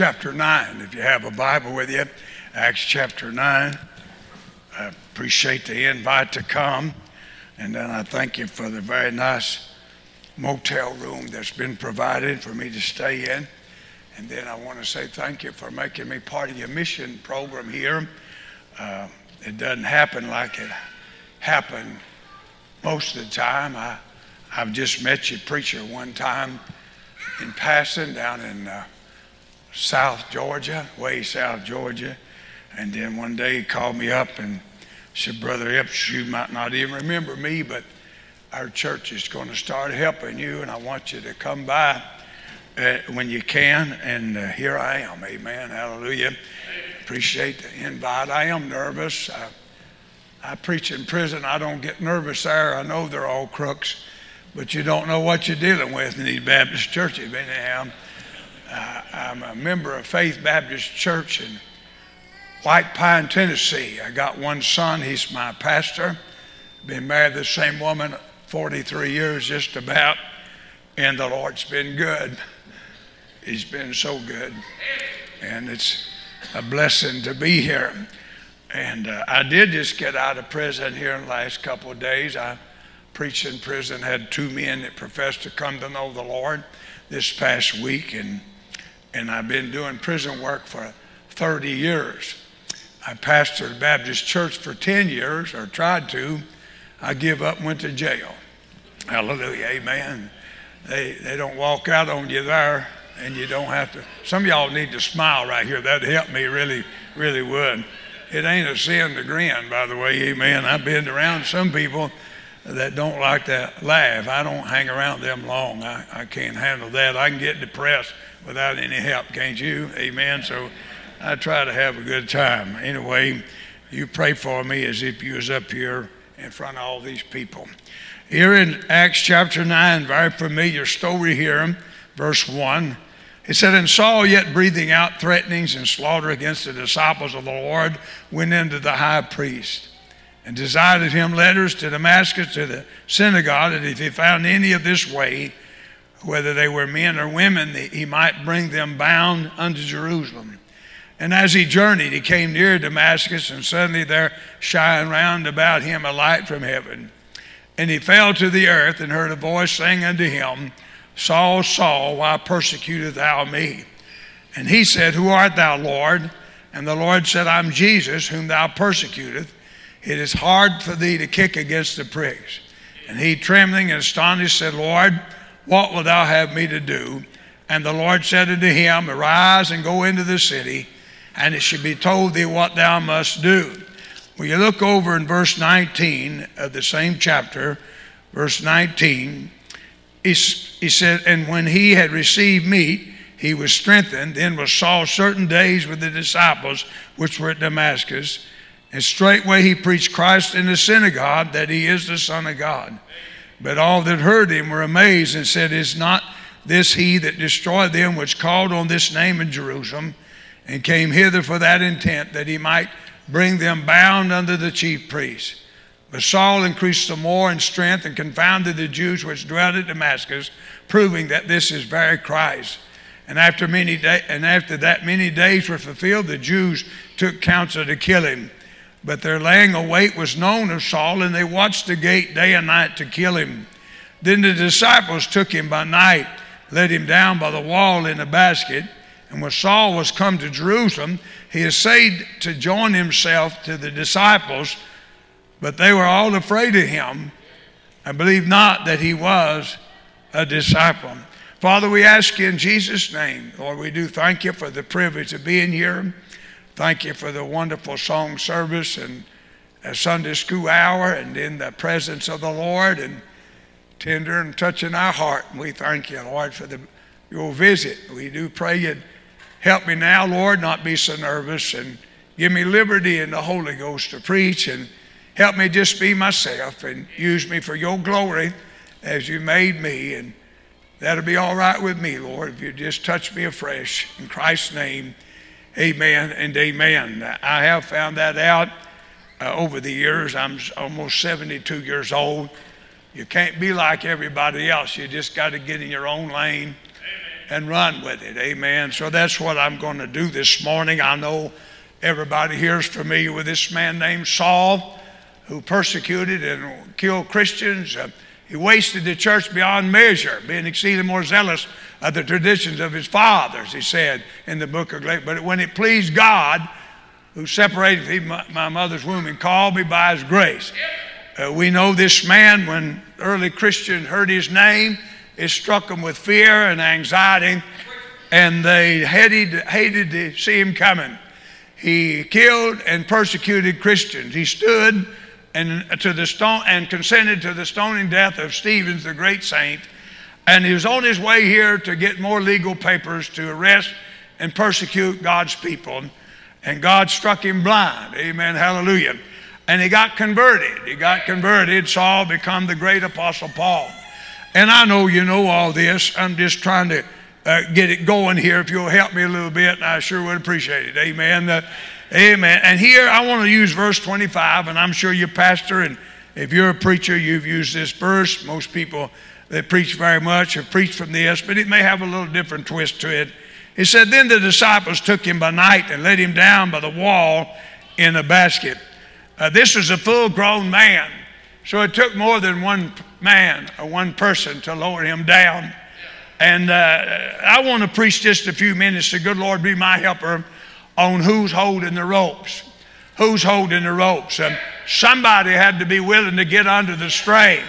chapter 9. If you have a Bible with you, Acts chapter 9. I appreciate the invite to come. And then I thank you for the very nice motel room that's been provided for me to stay in. And then I want to say thank you for making me part of your mission program here. Uh, it doesn't happen like it happened most of the time. I, I've just met your preacher one time in passing down in uh, South Georgia, way South Georgia. And then one day he called me up and said, Brother Epps, you might not even remember me, but our church is going to start helping you, and I want you to come by uh, when you can. And uh, here I am. Amen. Hallelujah. Appreciate the invite. I am nervous. I, I preach in prison. I don't get nervous there. I know they're all crooks, but you don't know what you're dealing with in these Baptist churches. Anyhow, uh, I'm a member of Faith Baptist Church in White Pine, Tennessee. I got one son. He's my pastor. Been married to the same woman 43 years, just about, and the Lord's been good. He's been so good, and it's a blessing to be here. And uh, I did just get out of prison here in the last couple of days. I preached in prison, had two men that professed to come to know the Lord this past week, and and I've been doing prison work for 30 years. I pastored a Baptist church for 10 years, or tried to. I give up and went to jail. Hallelujah, amen. They, they don't walk out on you there, and you don't have to. Some of y'all need to smile right here. That'd help me, really, really would. It ain't a sin to grin, by the way, amen. I've been around some people that don't like to laugh. I don't hang around them long. I, I can't handle that. I can get depressed without any help, can't you? Amen. So I try to have a good time. Anyway, you pray for me as if you was up here in front of all these people. Here in Acts chapter 9, very familiar story here, verse 1. It said, And Saul, yet breathing out threatenings and slaughter against the disciples of the Lord, went into the high priest and desired him letters to Damascus to the synagogue, that if he found any of this way, whether they were men or women, he might bring them bound unto Jerusalem. And as he journeyed, he came near Damascus, and suddenly there shined round about him a light from heaven. And he fell to the earth and heard a voice saying unto him, Saul, Saul, why persecutest thou me? And he said, Who art thou, Lord? And the Lord said, I'm Jesus, whom thou persecutest. It is hard for thee to kick against the pricks. And he, trembling and astonished, said, Lord, what wilt thou have me to do? And the Lord said unto him, Arise and go into the city, and it shall be told thee what thou must do. When you look over in verse 19 of the same chapter, verse 19, he, he said, And when he had received meat, he was strengthened. Then was Saul certain days with the disciples which were at Damascus. And straightway he preached Christ in the synagogue that he is the Son of God. But all that heard him were amazed and said, Is not this he that destroyed them which called on this name in Jerusalem and came hither for that intent, that he might bring them bound under the chief priests. But Saul increased the more in strength and confounded the Jews which dwelt at Damascus, proving that this is very Christ. And after many day, and after that many days were fulfilled, the Jews took counsel to kill him. But their laying await was known of Saul, and they watched the gate day and night to kill him. Then the disciples took him by night, let him down by the wall in a basket. And when Saul was come to Jerusalem, he essayed to join himself to the disciples, but they were all afraid of him and believed not that he was a disciple. Father, we ask you in Jesus' name, Lord, we do thank you for the privilege of being here. Thank you for the wonderful song service and a Sunday school hour and in the presence of the Lord and tender and touching our heart. And we thank you, Lord, for the, your visit. We do pray you'd Help me now, Lord, not be so nervous and give me liberty in the Holy Ghost to preach and help me just be myself and use me for your glory as you made me. And that'll be all right with me, Lord, if you just touch me afresh. In Christ's name, amen and amen. I have found that out uh, over the years. I'm almost 72 years old. You can't be like everybody else. You just got to get in your own lane and run with it. Amen. So that's what I'm going to do this morning. I know everybody here is familiar with this man named Saul who persecuted and killed Christians. Uh, he wasted the church beyond measure, being exceedingly more zealous of the traditions of his fathers, he said in the book of Galatians. But when it pleased God, who separated me from my mother's womb and called me by his grace. Uh, we know this man, when early Christians heard his name, it struck them with fear and anxiety, and they hated, hated to see him coming. He killed and persecuted Christians. He stood and to the stone and consented to the stoning death of Stephen, the great saint. And he was on his way here to get more legal papers to arrest and persecute God's people. And God struck him blind. Amen. Hallelujah. And he got converted. He got converted. Saul become the great apostle Paul. And I know you know all this. I'm just trying to uh, get it going here. If you'll help me a little bit, I sure would appreciate it. Amen. Uh, Amen. And here I want to use verse 25, and I'm sure you're pastor, and if you're a preacher, you've used this verse. Most people that preach very much have preached from this, but it may have a little different twist to it. He said, Then the disciples took him by night and let him down by the wall in a basket. Uh, this was a full grown man, so it took more than one man or one person to lower him down. And uh, I want to preach just a few minutes. The good Lord be my helper on who's holding the ropes. Who's holding the ropes? And somebody had to be willing to get under the strain.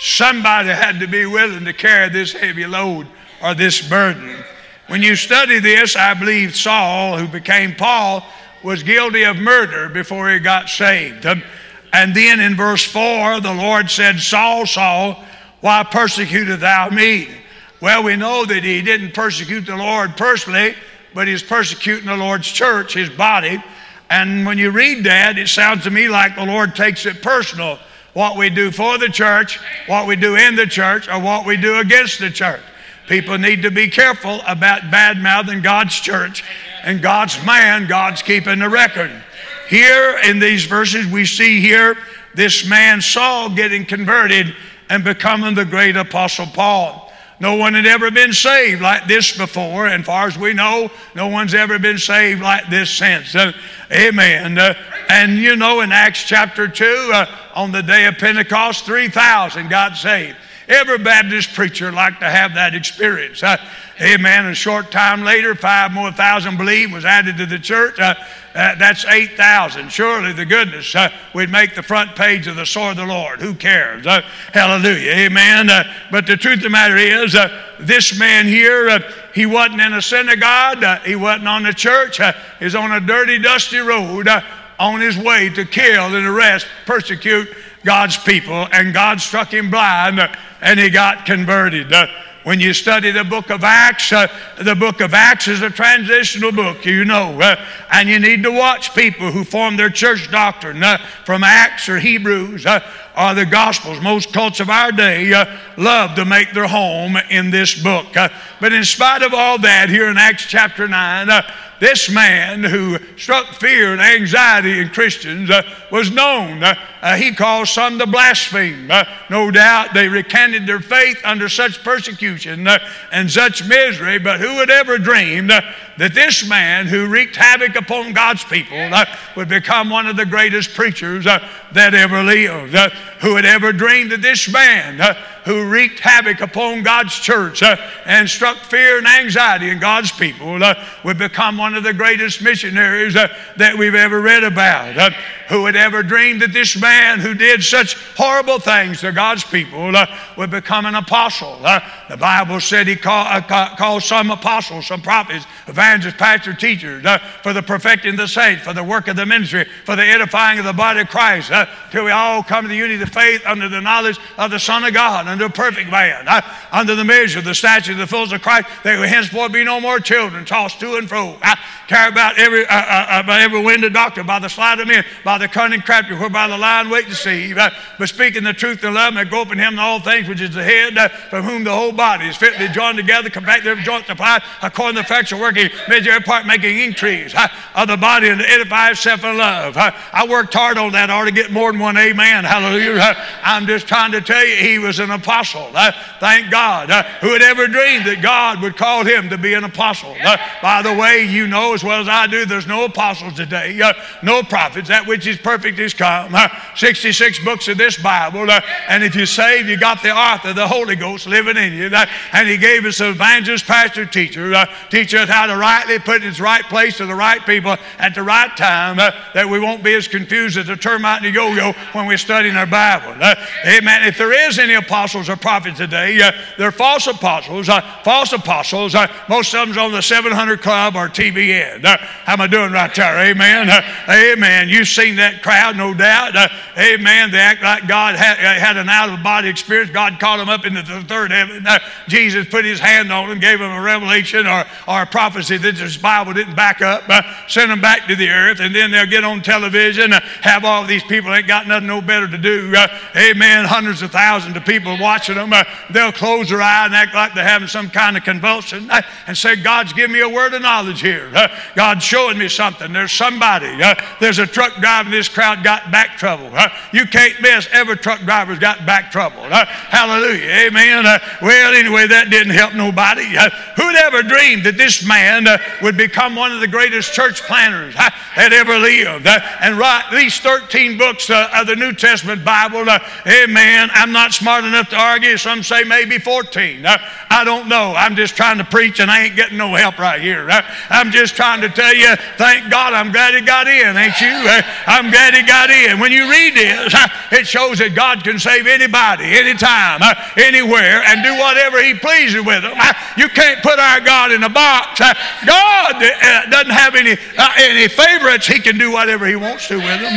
Somebody had to be willing to carry this heavy load or this burden. When you study this, I believe Saul, who became Paul, was guilty of murder before he got saved. Um, and then in verse 4, the Lord said, Saul, Saul, why persecutest thou me? Well, we know that he didn't persecute the Lord personally, but he's persecuting the Lord's church, his body. And when you read that, it sounds to me like the Lord takes it personal what we do for the church, what we do in the church, or what we do against the church. People need to be careful about bad mouthing God's church and God's man, God's keeping the record. Here in these verses, we see here this man Saul getting converted and becoming the great apostle Paul. No one had ever been saved like this before, and far as we know, no one's ever been saved like this since. Uh, amen. Uh, and you know, in Acts chapter 2, uh, on the day of Pentecost, 3,000 got saved. Every Baptist preacher liked to have that experience. Uh, amen. A short time later, five more thousand believed was added to the church. Uh, uh, that's 8,000. Surely the goodness uh, would make the front page of the sword of the Lord. Who cares? Uh, hallelujah. Amen. Uh, but the truth of the matter is, uh, this man here, uh, he wasn't in a synagogue, he wasn't on the church, he's on a dirty, dusty road on his way to kill and arrest, persecute God's people. And God struck him blind and he got converted. When you study the book of Acts, uh, the book of Acts is a transitional book, you know, uh, and you need to watch people who form their church doctrine uh, from Acts or Hebrews uh, or the Gospels. Most cults of our day uh, love to make their home in this book. Uh, but in spite of all that, here in Acts chapter 9, this man who struck fear and anxiety in Christians uh, was known. Uh, uh, he caused some to blaspheme. Uh, no doubt they recanted their faith under such persecution uh, and such misery, but who would ever dream uh, that this man who wreaked havoc upon God's people would become one of the greatest preachers that ever lived? who had ever dreamed that this man who wreaked havoc upon God's church uh, and struck fear and anxiety in God's people uh, would become one of the greatest missionaries uh, that we've ever read about. Uh, who had ever dreamed that this man who did such horrible things to God's people uh, would become an apostle? Uh, the Bible said he called, called some apostles, some prophets, evangelists, pastors, teachers for the perfecting of the saints, for the work of the ministry, for the edifying of the body of Christ, till we all come to the unity of faith under the knowledge of the Son of God under a perfect man, uh, under the measure of the stature of the fullness of Christ, there will henceforth be no more children tossed to and fro, uh, carried about every, uh, uh, uh, by every wind of doctrine, by the sleight of men, by the cunning crafty, whereby the lion wait to deceive, uh, but speaking the truth in love, and groping him in all things which is the head, uh, from whom the whole body is fitly joined together, compact every joint supply, according to the effectual working, measure every part making increase uh, of the body and edify itself in love. I worked hard on that, I ought to get more than one amen. Hallelujah. I'm just trying to tell you, he was an apostle. Thank God. Who had ever dreamed that God would call him to be an apostle? By the way, you know as well as I do, there's no apostles today, uh, no prophets. That which is perfect is come. Uh, 66 books of this Bible. Uh, and if you're saved, you got the author, the Holy Ghost living in you. Uh, and he gave us an evangelist, pastor, teacher, uh, teach us how to rightly put in its right place to the right people at the right time, that we won't be as confused as a termite and a yo-yo when we're studying our Bible. amen. If there is any apostles or prophets today, they're false apostles. false apostles. most of them's on the 700 Club or TBN. Uh, how am I doing right there? Amen. Uh, amen. You've seen that crowd, no doubt. Uh, amen. They act like God had, uh, had an out of body experience. God called them up into the third heaven. Uh, Jesus put his hand on them, gave them a revelation or, or a prophecy that this Bible didn't back up, uh, sent them back to the earth, and then they'll get on television, have all these people ain't got nothing no better to do. amen. Hundreds of thousands of people watching them. they'll close their eye and act like they're having some kind of convulsion and say, God's giving me a word of knowledge here. Uh, God's showing me something. There's somebody. Uh, there's a truck driver this crowd got back trouble. Uh, you can't miss. Every truck driver's got back trouble. Uh, hallelujah. Amen. Uh, well, anyway, that didn't help nobody. Uh, who'd ever dreamed that this man would become one of the greatest church planners that ever lived and write these 13 books of the New Testament Bible? amen. I'm not smart enough to argue. Some say maybe 14. I don't know. I'm just trying to preach and I ain't getting no help right here. I'm just trying to tell you, thank God I'm glad he got in, ain't you? I'm glad he got in. When you read this, it shows that God can save anybody, anytime, anywhere, and do whatever he pleases with them. You can't put our God in a box. God uh, doesn't have any, uh, any favorites. He can do whatever he wants to with them.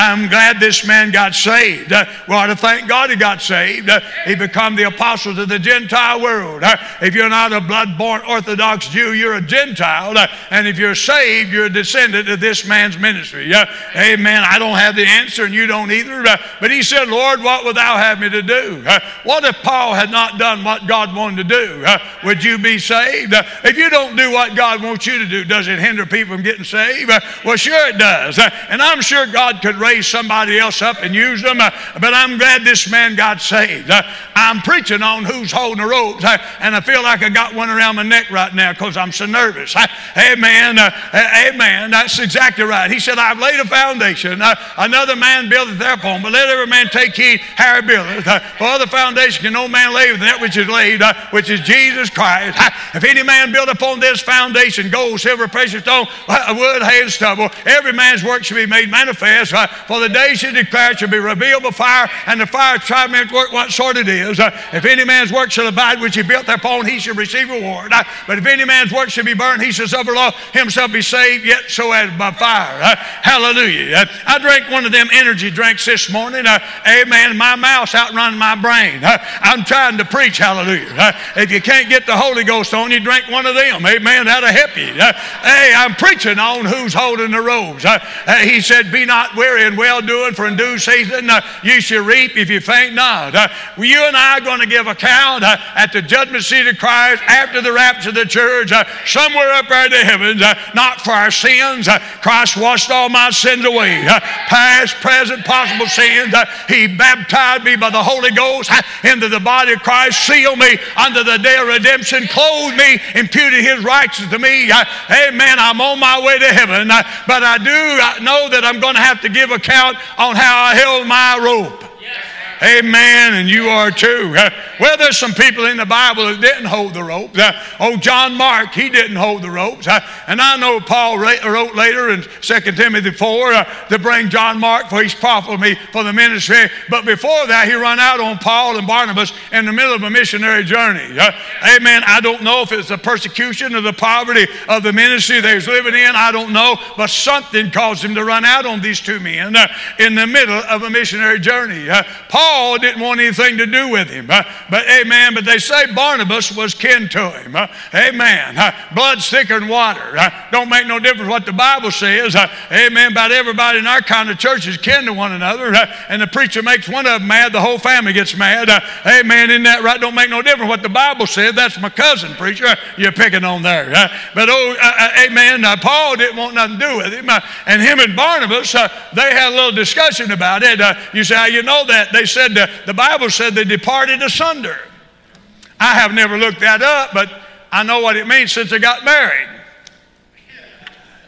I'm glad this man got saved. We ought to thank God he got saved. He become the apostle to the Gentile world. If you're not a blood-born Orthodox Jew, you're a Gentile. And if you're saved, you're a descendant of this man's ministry. Amen. I don't have the answer, and you don't either. But he said, Lord, what would thou have me to do? What if Paul had not done what God wanted to do? Would you be saved? If you don't do what God wants you to do, does it hinder people from getting saved? Well, sure it does. And I'm sure God could raise somebody else up and use them. Uh, but I'm glad this man got saved. Uh, I'm preaching on who's holding the ropes, uh, and I feel like I got one around my neck right now because I'm so nervous. Amen. Uh, amen. That's exactly right. He said, I've laid a foundation. Uh, another man buildeth thereupon, but let every man take heed how he buildeth. Uh, for the foundation can no man lay than that which is laid, which is Jesus Christ. If any man build upon this foundation gold, silver, precious stone, wood, hay, and stubble, every man's work shall be made manifest. For the day shall declare, shall be revealed by fire, and the fire try work what sort it is. If any man's work shall abide, which he built thereupon, he shall receive reward. But if any man's work shall be burned, he shall suffer loss, himself be saved, yet so as by fire. Uh, hallelujah. Uh, I drank one of them energy drinks this morning. Uh, amen. My mouth's outrunning my brain. Uh, I'm trying to preach. Hallelujah. Uh, if you can't get the Holy Ghost on you, drink one of them. Amen. That'll help you. Uh, hey, I'm preaching on who's holding the robes. he said, Be not weary in well doing, for in due season uh, you shall reap if you faint not. Uh, you and I are going to give account uh, at the judgment seat of Christ after the rapture of the church, somewhere up there in the heavens, not for our sins. Christ washed all my sins away, past, present, possible sins. He baptized me by the Holy Ghost into the body of Christ, sealed me under the day of redemption, clothed me, imputed His righteousness to me. Amen. I'm on my way to heaven, but I do know that I'm going to have to give account on how I held my rope. Amen. And you are too. Well, there's some people in the Bible that didn't hold the ropes. Uh, oh, John Mark, he didn't hold the ropes. Uh, and I know Paul wrote later in 2 Timothy 4 uh, to bring John Mark for his me for the ministry. But before that, he run out on Paul and Barnabas in the middle of a missionary journey. amen. I don't know if it's the persecution or the poverty of the ministry they was living in. I don't know. But something caused him to run out on these two men in the middle of a missionary journey. Paul didn't want anything to do with him. but amen. But they say Barnabas was kin to him. amen. blood's thicker than water. don't make no difference what the Bible says. amen. About everybody in our kind of church is kin to one another. and the preacher makes one of them mad, the whole family gets mad. amen. Isn't that right? Don't make no difference what the Bible says. That's my cousin, preacher. You're picking on there. but oh, uh, uh, amen. Uh, Paul didn't want nothing to do with him. and him and Barnabas, they had a little discussion about it. you say, how you know that? They said, the Bible said they departed asunder. I have never looked that up, but I know what it means since they got married.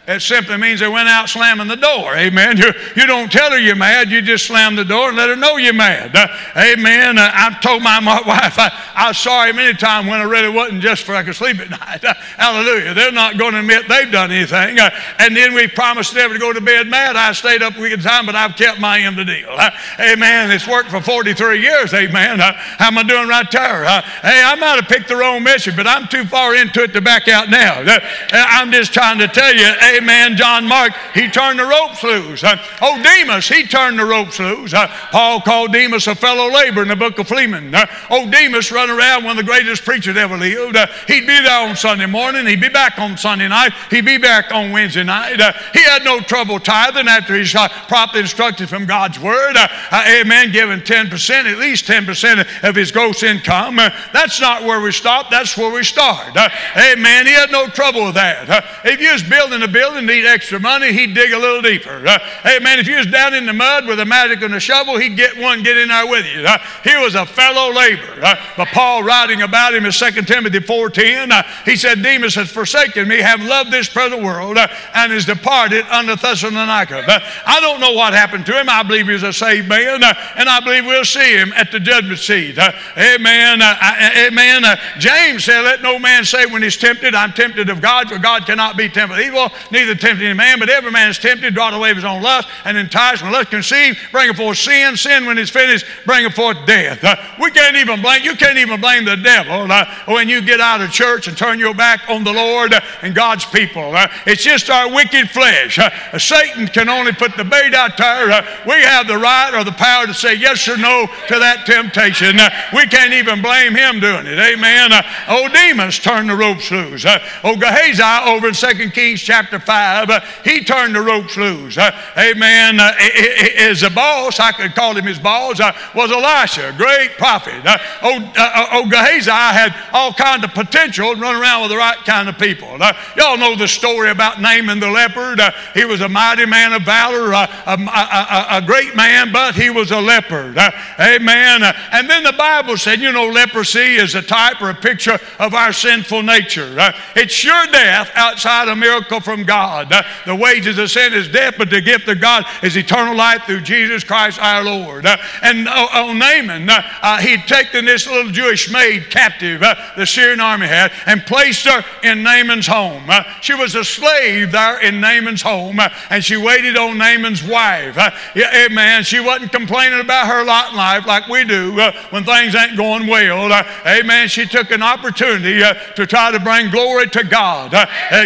It simply means they went out slamming the door. Amen. You, you don't tell her you're mad. You just slam the door and let her know you're mad. Uh, amen. Uh, I've told my, my wife I, I, was sorry many times when I really wasn't just for I could sleep at night. Uh, hallelujah. They're not going to admit they've done anything. Uh, and then we promised never to go to bed mad. I stayed up a week a time, but I've kept my end of the deal. Uh, amen. It's worked for 43 years. Amen. Uh, how am I doing right there? hey, I might have picked the wrong mission, but I'm too far into it to back out now. I'm just trying to tell you, amen, John Mark, he turned the ropes loose. Uh, oh, Demas, he turned the ropes loose. Uh, Paul called Demas a fellow laborer in the book of Philemon. Uh, oh, Demas run around one of the greatest preachers ever lived. Uh, he'd be there on Sunday morning. He'd be back on Sunday night. He'd be back on Wednesday night. Uh, he had no trouble tithing after he's uh, properly instructed from God's word. amen, giving 10%, at least 10% of his gross income. that's not where we stop. That's where we start. amen. He had no trouble with that. if you was building a building, building need extra money, he'd dig a little deeper. Uh, hey, man, if you was down in the mud with a mattock and a shovel, he'd get one, get in there with you. Uh, he was a fellow laborer. Uh, but Paul, writing about him in 2 Timothy 4.10, uh, he said, Demas has forsaken me, have loved this present world, uh, and is departed unto Thessalonica. Uh, I don't know what happened to him. I believe he's a saved man, and I believe we'll see him at the judgment seat. amen. amen. James said, let no man say when he's tempted, I'm tempted of God, for God cannot be tempted evil, neither tempted any man, but every man is tempted, brought away of his own lust, and enticed when lust conceived, bringing forth sin. Sin, when it's finished, bringing forth death. Uh, we can't even blame, you can't even blame the devil uh, when you get out of church and turn your back on the Lord uh, and God's people. Uh, it's just our wicked flesh. Uh, Satan can only put the bait out there. Uh, we have the right or the power to say yes or no to that temptation. we can't even blame him doing it. Amen. oh, Demas turn the ropes loose. oh, Gehazi over in 2 Kings chapter 5, uh, he turned the ropes loose. Uh, amen. Uh, his boss, I could call him his boss, uh, was Elisha, great prophet. Uh, oh, uh, oh, Gehazi had all kind of potential and run around with the right kind of people. Y'all know the story about Naaman the leopard. He was a mighty man of valor, a, a, a great man, but he was a leopard. Amen. And then the Bible said, you know, leprosy is a type or a picture of our sinful nature. It's sure death outside a miracle from God. God. Uh, the wages of sin is death, but the gift of God is eternal life through Jesus Christ our Lord. Uh, and on uh, oh, Naaman, uh, uh, he'd taken this little Jewish maid captive, uh, the Syrian army had, and placed her in Naaman's home. she was a slave there in Naaman's home, and she waited on Naaman's wife. amen. Eh, she wasn't complaining about her lot in life like we do when things ain't going well. Eh, amen. She took an opportunity to try to bring glory to God.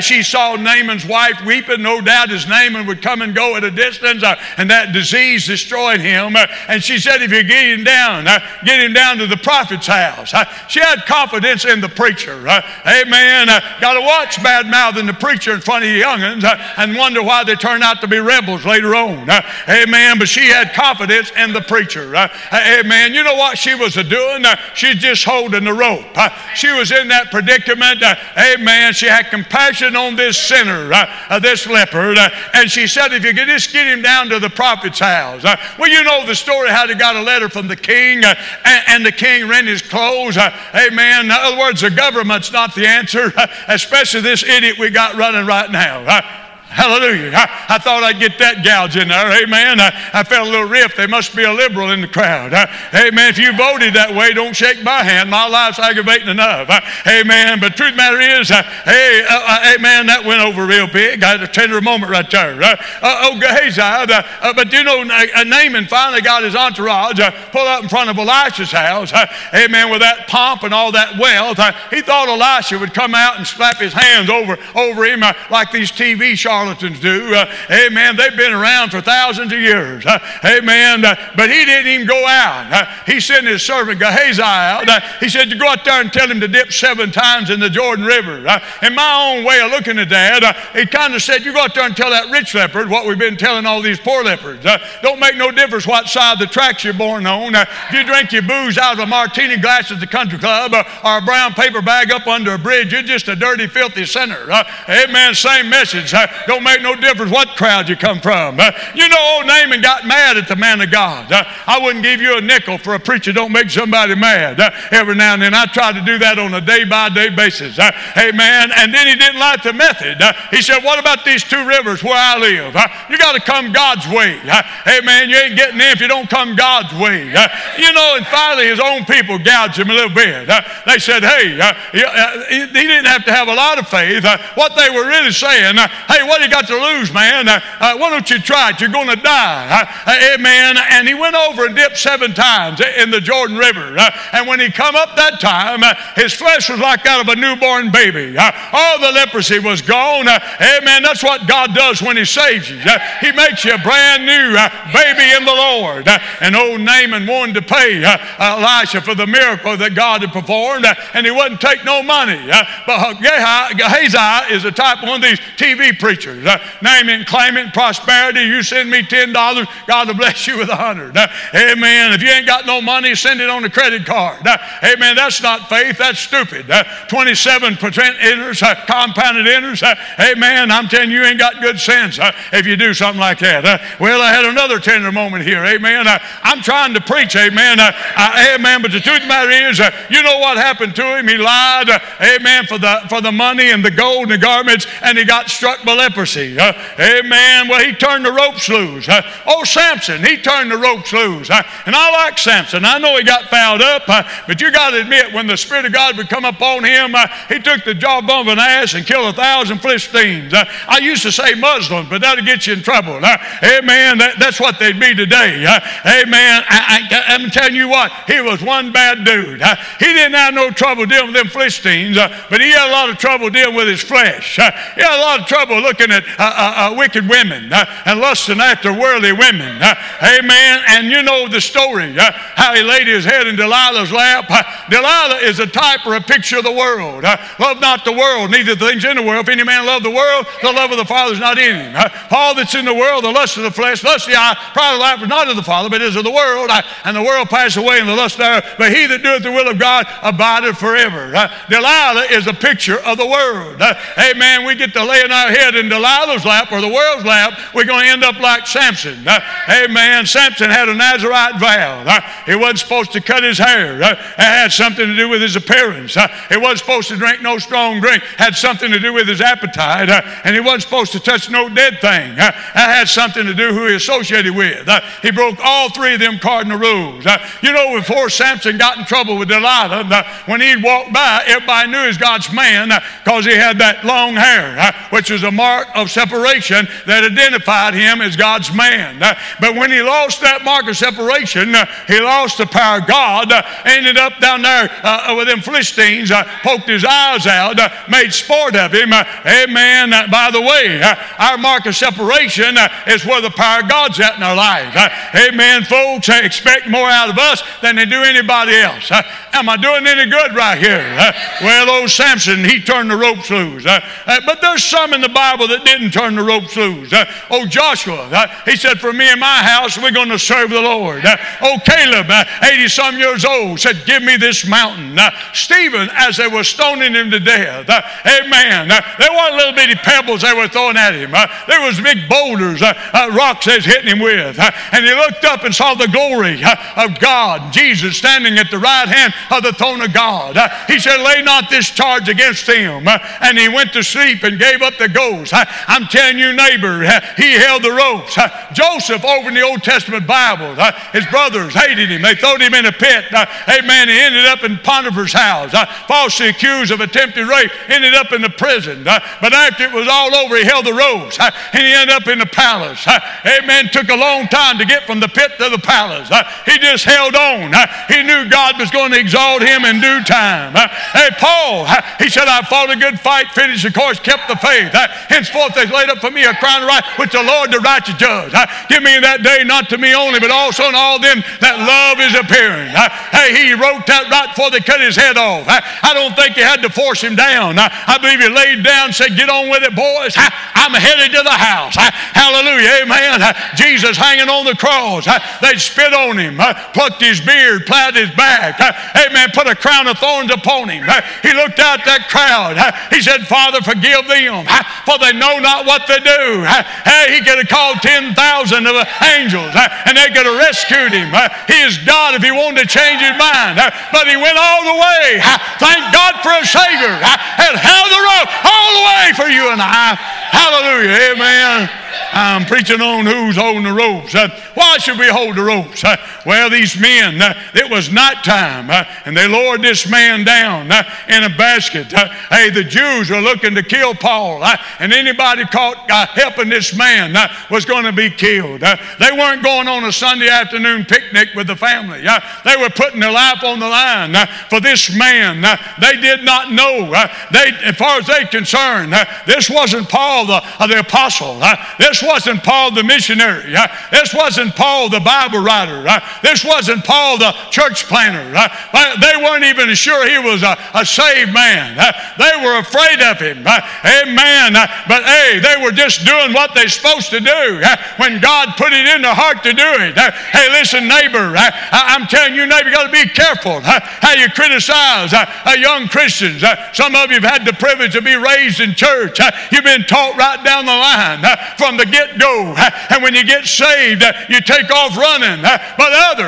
she saw Naaman's wife wife weeping, no doubt his Naaman would come and go at a distance, uh, and that disease destroyed him. Uh, and she said, if you get him down, uh, get him down to the prophet's house. Uh, she had confidence in the preacher. Uh, amen. Uh, Got to watch bad mouthing the preacher in front of the youngins and wonder why they turn out to be rebels later on. amen. But she had confidence in the preacher. amen. You know what she was doing? she's just holding the rope. she was in that predicament. amen. She had compassion on this sinner uh, this leopard. Uh, and she said, if you could just get him down to the prophet's house. Uh, well, you know the story how they got a letter from the king, uh, and, and, the king rent his clothes. Uh, amen. In other words, the government's not the answer, uh, especially this idiot we got running right now. Hallelujah. I, I, thought I'd get that gouge in there. Amen. I, I, felt a little rift. There must be a liberal in the crowd. Uh, amen. If you voted that way, don't shake my hand. My life's aggravating enough. Uh, amen. But truth matter is, uh, hey, uh, uh, amen, that went over real big. I had a tender moment right there. Uh, oh, Gehazi. but you know, Naaman finally got his entourage pull up in front of Elisha's house. amen. With that pomp and all that wealth. he thought Elisha would come out and slap his hands over, over him like these TV shows charlatans do. Uh, amen. They've been around for thousands of years. Uh, amen. Uh, but he didn't even go out. Uh, he sent his servant Gehazi out. Uh, he said, You go out there and tell him to dip seven times in the Jordan River. in my own way of looking at that, he kind of said, You go out there and tell that rich leopard what we've been telling all these poor leopards. don't make no difference what side of the tracks you're born on. if you drink your booze out of a martini glass at the country club or a brown paper bag up under a bridge, you're just a dirty, filthy sinner. amen. Same message. Don't make no difference what crowd you come from. you know, old Naaman got mad at the man of God. I wouldn't give you a nickel for a preacher don't make somebody mad every now and then. I try to do that on a day by day basis. amen. And then he didn't like the method. he said, What about these two rivers where I live? you got to come God's way. amen. You ain't getting in if you don't come God's way. you know, and finally his own people gouged him a little bit. they said, Hey, uh, he didn't have to have a lot of faith. what they were really saying, Hey, what you got to lose, man? Uh, uh, why don't you try it? You're going to die. Uh, amen. And he went over and dipped seven times in the Jordan River. and when he come up that time, his flesh was like that of a newborn baby. all the leprosy was gone. amen. That's what God does when he saves you. he makes you a brand new baby in the Lord. and old Naaman wanted to pay Elisha for the miracle that God had performed, and he wouldn't take no money. but Gehazi is a type of one of these TV preachers. Uh, naming, claiming prosperity. You send me $10, God will bless you with a hundred. Uh, amen. If you ain't got no money, send it on a credit card. Uh, amen. That's not faith. That's stupid. 27% interest, compounded interest. Amen. I'm telling you, you ain't got good sense if you do something like that. Well, I had another tender moment here. Amen. I'm trying to preach. Amen. Amen. But the truth of the matter is, you know what happened to him? He lied. Amen. For the for the money and the gold and the garments, and he got struck by leprosy. Amen. Well, he turned the ropes loose. Oh, Samson, he turned the ropes loose. And I like Samson. I know he got fouled up, but you got to admit, when the Spirit of God would come upon him, he took the jawbone of an ass and killed a thousand Philistines. I used to say Muslims, but that'll get you in trouble. Amen. that's what they'd be today. Amen. I, am telling you what, he was one bad dude. He didn't have no trouble dealing with them Philistines, but he had a lot of trouble dealing with his flesh. He had a lot of trouble looking at uh, uh, uh, wicked women uh, and lusting after worldly women. Uh, amen. And you know the story uh, how he laid his head in Delilah's lap. Delilah is a type or a picture of the world. Love not the world, neither the things in the world. If any man love the world, the love of the Father is not in him. All that's in the world, the lust of the flesh, lust of the eye, pride of life is not of the Father, but is of the world. And the world pass away and the lust thereof. But he that doeth the will of God abideth forever. Delilah is a picture of the world. Amen. We get to laying our head in Delilah's lap or the world's lap, we're going to end up like Samson. Uh, amen. Samson had a Nazarite vow. Uh, he wasn't supposed to cut his hair. Uh, it had something to do with his appearance. He wasn't supposed to drink no strong drink. Had something to do with his appetite. And he wasn't supposed to touch no dead thing. That had something to do who he associated with. He broke all three of them cardinal rules. You know, before Samson got in trouble with Delilah, when he'd walk by, everybody knew he was God's man because he had that long hair, which was a mark of separation that identified him as God's man. Uh, but when he lost that mark of separation, uh, he lost the power of God, uh, ended up down there uh, with them Philistines, uh, poked his eyes out, uh, made sport of him. amen. by the way, our mark of separation is where the power of God's at in our life. amen, folks. expect more out of us than they do anybody else. Am I doing any good right here? well, old Samson, he turned the ropes loose. but there's some in the Bible that didn't turn the ropes loose. Uh, oh, Joshua, uh, he said, For me and my house, we're going to serve the Lord. Uh, oh, Caleb, 80 some years old, said, Give me this mountain. Stephen, as they were stoning him to death, amen. There weren't little bitty pebbles they were throwing at him. There was big boulders, rocks they was hitting him with. And he looked up and saw the glory of God, Jesus standing at the right hand of the throne of God. He said, Lay not this charge against him. And he went to sleep and gave up the ghost. I'm telling you, neighbor, he held the ropes. Joseph, over in the Old Testament Bible, his brothers hated him. They threw him in a pit. Amen. He ended up in Potiphar's house, falsely accused of attempted rape, ended up in the prison. But after it was all over, he held the ropes and he ended up in the palace. Amen. Took a long time to get from the pit to the palace. He just held on. He knew God was going to exalt him in due time. Hey, Paul, he said, I fought a good fight, finished the course, kept the faith. In henceforth there's laid up for me a crown of right, which the Lord the righteous judge. Give me in that day, not to me only, but also on all them that love is appearing. Hey, he wrote that right before they cut his head off. I don't think they had to force him down. I believe he laid down and said, Get on with it, boys. I'm headed to the house. Hallelujah. Amen. Jesus hanging on the cross. They spit on him, plucked his beard, plowed his back. Amen. Put a crown of thorns upon him. He looked out that crowd. He said, Father, forgive them, for they know not what they do. Hey, he could have called 10,000 of angels and they could have rescued him. He is God if he wanted to change his mind. But he went all the way. Thank God for a Savior. And held the rope all the way for you and I. Hallelujah. Amen. I'm preaching on who's holding the ropes. Uh, why should we hold the ropes? Uh, well, these men, uh, it was nighttime, uh, and they lowered this man down uh, in a basket. Uh, hey, the Jews were looking to kill Paul, uh, and anybody caught helping this man was going to be killed. they weren't going on a Sunday afternoon picnic with the family. they were putting their life on the line for this man. they did not know. they, as far as they're concerned, this wasn't Paul the, the apostle. This wasn't Paul the missionary. Uh, this wasn't Paul the Bible writer. Uh, this wasn't Paul the church planner. Uh, they weren't even sure he was a, a saved man. They were afraid of him. Amen. But hey, they were just doing what they're supposed to do when God put it in their heart to do it. Hey, listen, neighbor, I'm telling you, neighbor, you got to be careful how you criticize young Christians. Some of you have had the privilege to be raised in church. You've been taught right down the line from the get go. And when you get saved, you take off running. But others,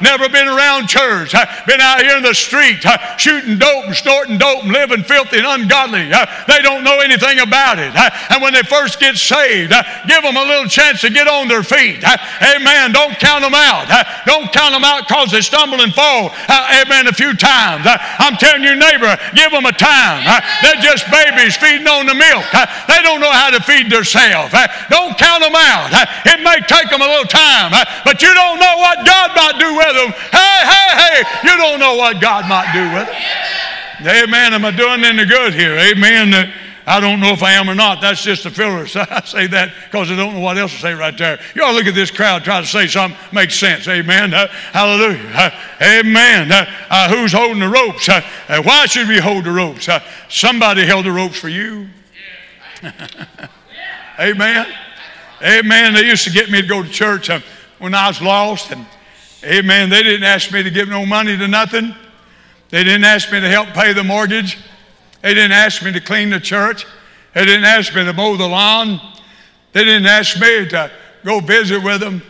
never been around church, been out here in the street shooting dope and snorting dope and living filthy and ungodly. They don't know anything about it. And when they first get saved, give them a little chance to get on their feet. Amen. Don't count them out. Don't count them out because they stumble and fall. Amen. A few times. I'm telling your neighbor, give them a time. They're just babies feeding on the milk. They don't know how to feed themselves. Don't count them out. It may take them a little time, but you don't know what God might do with them. Hey, hey, hey, you don't know what God might do with them. Amen. Am I doing any good here? Amen. I don't know if I am or not. That's just a filler. So I say that because I don't know what else to say right there. You all look at this crowd, try to say something makes sense. Amen. Uh, hallelujah. Uh, amen. Uh, uh who's holding the ropes? Uh, uh, why should we hold the ropes? somebody held the ropes for you. amen. Amen. They used to get me to go to church uh, when I was lost. And amen. They didn't ask me to give no money to nothing. They didn't ask me to help pay the mortgage. They didn't ask me to clean the church. They didn't ask me to mow the lawn. They didn't ask me to go visit with them.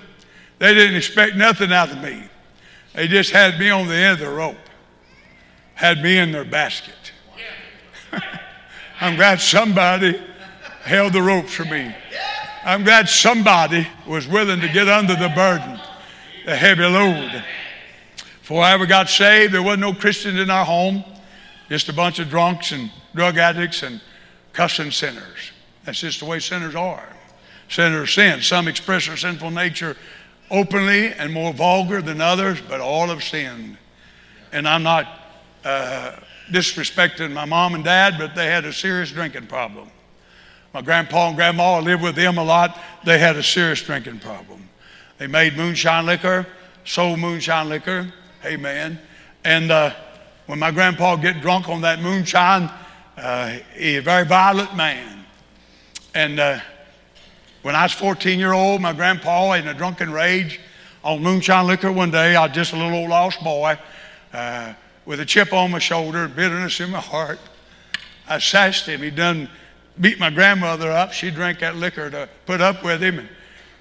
They didn't expect nothing out of me. They just had me on the end of the rope, had me in their basket. I'm glad somebody held the ropes for me. I'm glad somebody was willing to get under the burden, the heavy load. Before I ever got saved, there wasn't no Christians in our home, just a bunch of drunks and drug addicts and cussing sinners. That's just the way sinners are. Sinners sin. Some express their sinful nature openly and more vulgar than others, but all have sinned. And I'm not uh, disrespecting my mom and dad, but they had a serious drinking problem. My grandpa and grandma, I lived with them a lot. They had a serious drinking problem. They made moonshine liquor, sold moonshine liquor. Amen. And uh, when my grandpa get drunk on that moonshine, uh, he's a very violent man. And uh, when I was 14 year old, my grandpa, in a drunken rage on moonshine liquor one day, I was just a little old lost boy uh, with a chip on my shoulder, bitterness in my heart. I sassed him. He done beat my grandmother up. She drank that liquor to put up with him, and,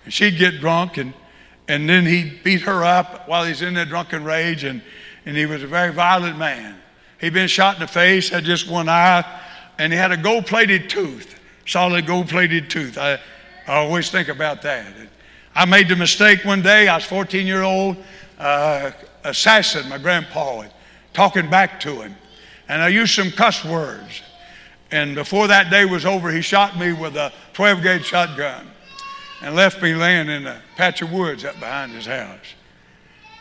and she'd get drunk, and, and then he'd beat her up while he's in that drunken rage, and, and he was a very violent man. He'd been shot in the face, had just one eye, and he had a gold plated tooth, solid gold plated tooth. I, I always think about that. I made the mistake one day, I was 14 year old, uh, assassin, my grandpa, talking back to him. And I used some cuss words. And before that day was over, he shot me with a 12 gauge shotgun and left me laying in a patch of woods up behind his house.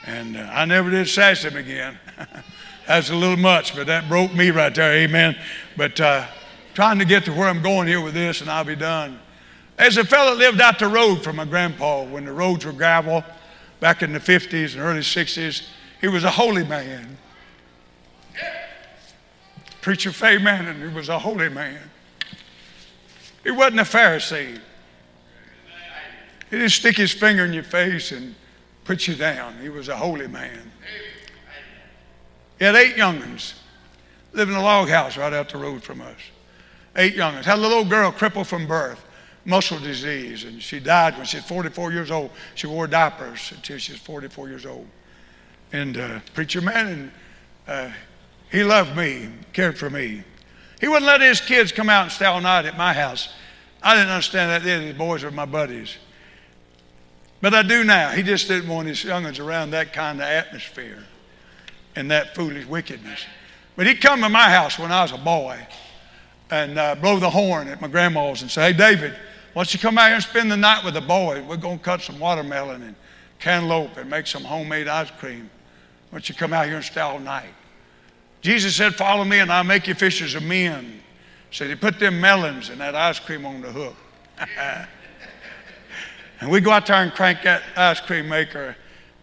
And uh, I never did sass him again. That's a little much, but that broke me right there. Amen. But uh, trying to get to where I'm going here with this, and I'll be done. As a fellow that lived out the road from my grandpa when the roads were gravel back in the 50s and early 60s, he was a holy man. Preacher Fay Manning, he was a holy man. He wasn't a Pharisee. He didn't stick his finger in your face and put you down. He was a holy man. He had eight young'uns, lived in a log house right out the road from us. Eight young'uns. Had a little girl crippled from birth, muscle disease, and she died when she was 44 years old. She wore diapers until she was 44 years old. And uh, preacher man, and uh, he loved me, cared for me. He wouldn't let his kids come out and stay all night at my house. I didn't understand that then. Boys were my buddies. But I do now. He just didn't want his youngins around that kind of atmosphere and that foolish wickedness. But he'd come to my house when I was a boy and uh, blow the horn at my grandma's and say, Hey, David, why don't you come out here and spend the night with the boys? We're going to cut some watermelon and cantaloupe and make some homemade ice cream. Why don't you come out here and stay all night? Jesus said, Follow me and I'll make you fishers of men. So he put them melons and that ice cream on the hook. and we go out there and crank that ice cream maker.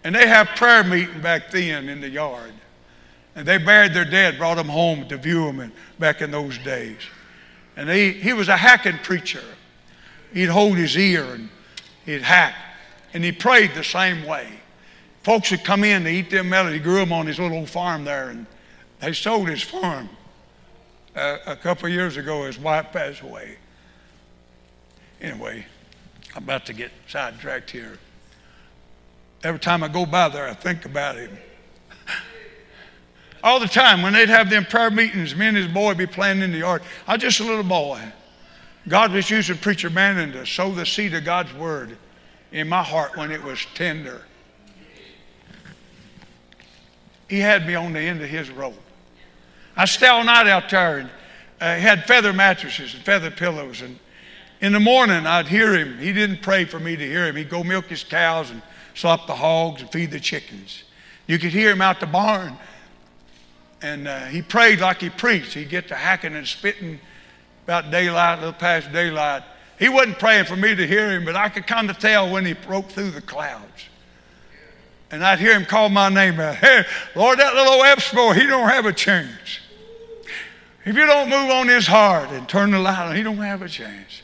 And they have prayer meeting back then in the yard. And they buried their dead, brought them home to view them back in those days. And he, he was a hacking preacher. He'd hold his ear and he'd hack. And he prayed the same way. Folks would come in to eat them melons. He grew them on his little farm there. And they sold his farm. Uh, a couple years ago, his wife passed away. Anyway, I'm about to get sidetracked here. Every time I go by there, I think about him all the time when they'd have them prayer meetings, me and his boy be playing in the yard. I was just a little boy. God was using Preacher Manning to sow the seed of God's word in my heart when it was tender. He had me on the end of his rope. I stay all night out there and uh, had feather mattresses and feather pillows. And in the morning, I'd hear him. He didn't pray for me to hear him. He'd go milk his cows and slop the hogs and feed the chickens. You could hear him out the barn and uh, he prayed like he preached. He'd get to hacking and spitting about daylight, a little past daylight. He wasn't praying for me to hear him, but I could kind of tell when he broke through the clouds. And I'd hear him call my name out. Hey, Lord, that little Epps he don't have a chance. If you don't move on his heart and turn the light on, he don't have a chance.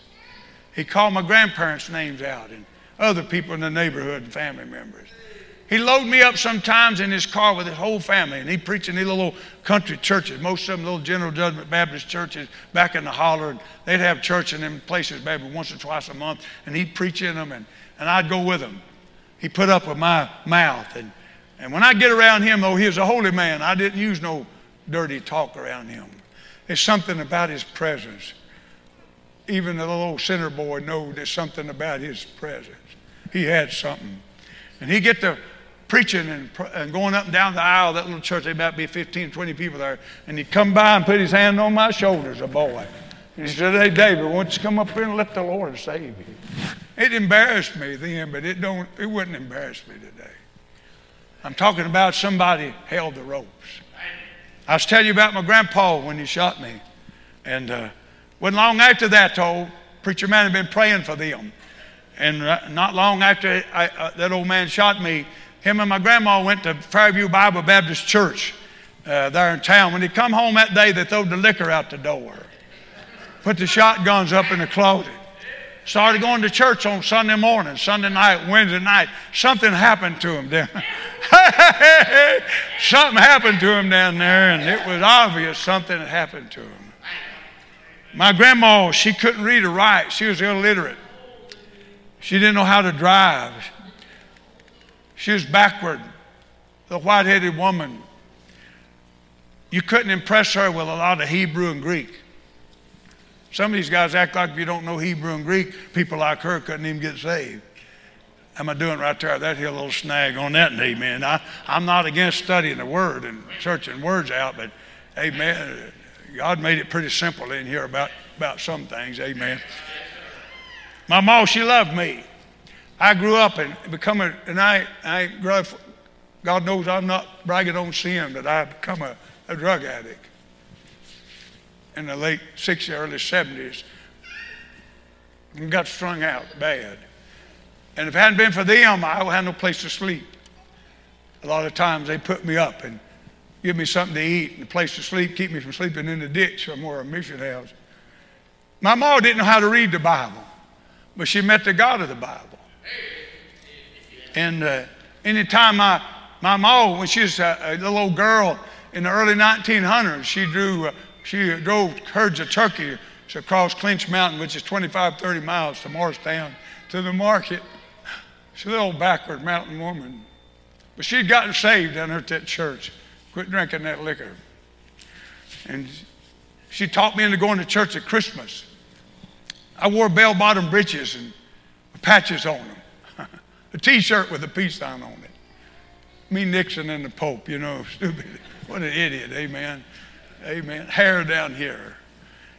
He called my grandparents' names out and other people in the neighborhood and family members. He loaded me up sometimes in his car with his whole family, and he preached in these little country churches, most of them little General Judgment Baptist churches back in the holler. And they'd have church in them places maybe once or twice a month, and he'd preach in them, and, and I'd go with him. He put up with my mouth. And, and when I get around him, though, he was a holy man. I didn't use no dirty talk around him. There's something about his presence. Even the little sinner boy knows there's something about his presence. He had something. And he get to preaching and, and going up and down the aisle that little church. There might be 15, 20 people there. And he'd come by and put his hand on my shoulders, a boy. And he said, Hey, David, why don't you come up here and let the Lord save you? It embarrassed me then, but it, don't, it wouldn't embarrass me today. I'm talking about somebody held the ropes. I was telling you about my grandpa when he shot me. And uh, wasn't long after that, told preacher man had been praying for them. And not long after I, uh, that old man shot me, him and my grandma went to Fairview Bible Baptist Church uh, there in town. When he come home that day, they threw the liquor out the door, put the shotguns up in the closet. Started going to church on Sunday morning, Sunday night, Wednesday night. Something happened to him down. something happened to him down there, and it was obvious something happened to him. My grandma, she couldn't read or write. She was illiterate. She didn't know how to drive. She was backward, the white headed woman. You couldn't impress her with a lot of Hebrew and Greek. Some of these guys act like if you don't know Hebrew and Greek, people like her couldn't even get saved. Am I doing right there? That a little snag on that, amen. I, I'm not against studying the word and searching words out, but amen. God made it pretty simple in here about, about some things, amen. My mom, she loved me. I grew up and become a, and I, I grew up, God knows I'm not bragging on sin, but I've become a, a drug addict. in the late 60s, early 70s and got strung out bad. And if it hadn't been for them, I would have no place to sleep. A lot of times they put me up and give me something to eat and a place to sleep, keep me from sleeping in the ditch somewhere, a mission house. My mom didn't know how to read the Bible, but she met the God of the Bible. And uh, anytime my, my mom, when she was a, a, little old girl in the early 1900s, she, drew, uh, she drove herds of turkey across Clinch Mountain, which is 25, 30 miles to Morristown, to the market. She's a little backward mountain woman. But she'd gotten saved down at that church, quit drinking that liquor. And she taught me into going to church at Christmas. I wore bell bottom breeches and patches on them, a t shirt with a peace sign on it. Me, Nixon, and the Pope, you know, stupid. What an idiot, amen. Amen. Hair down here.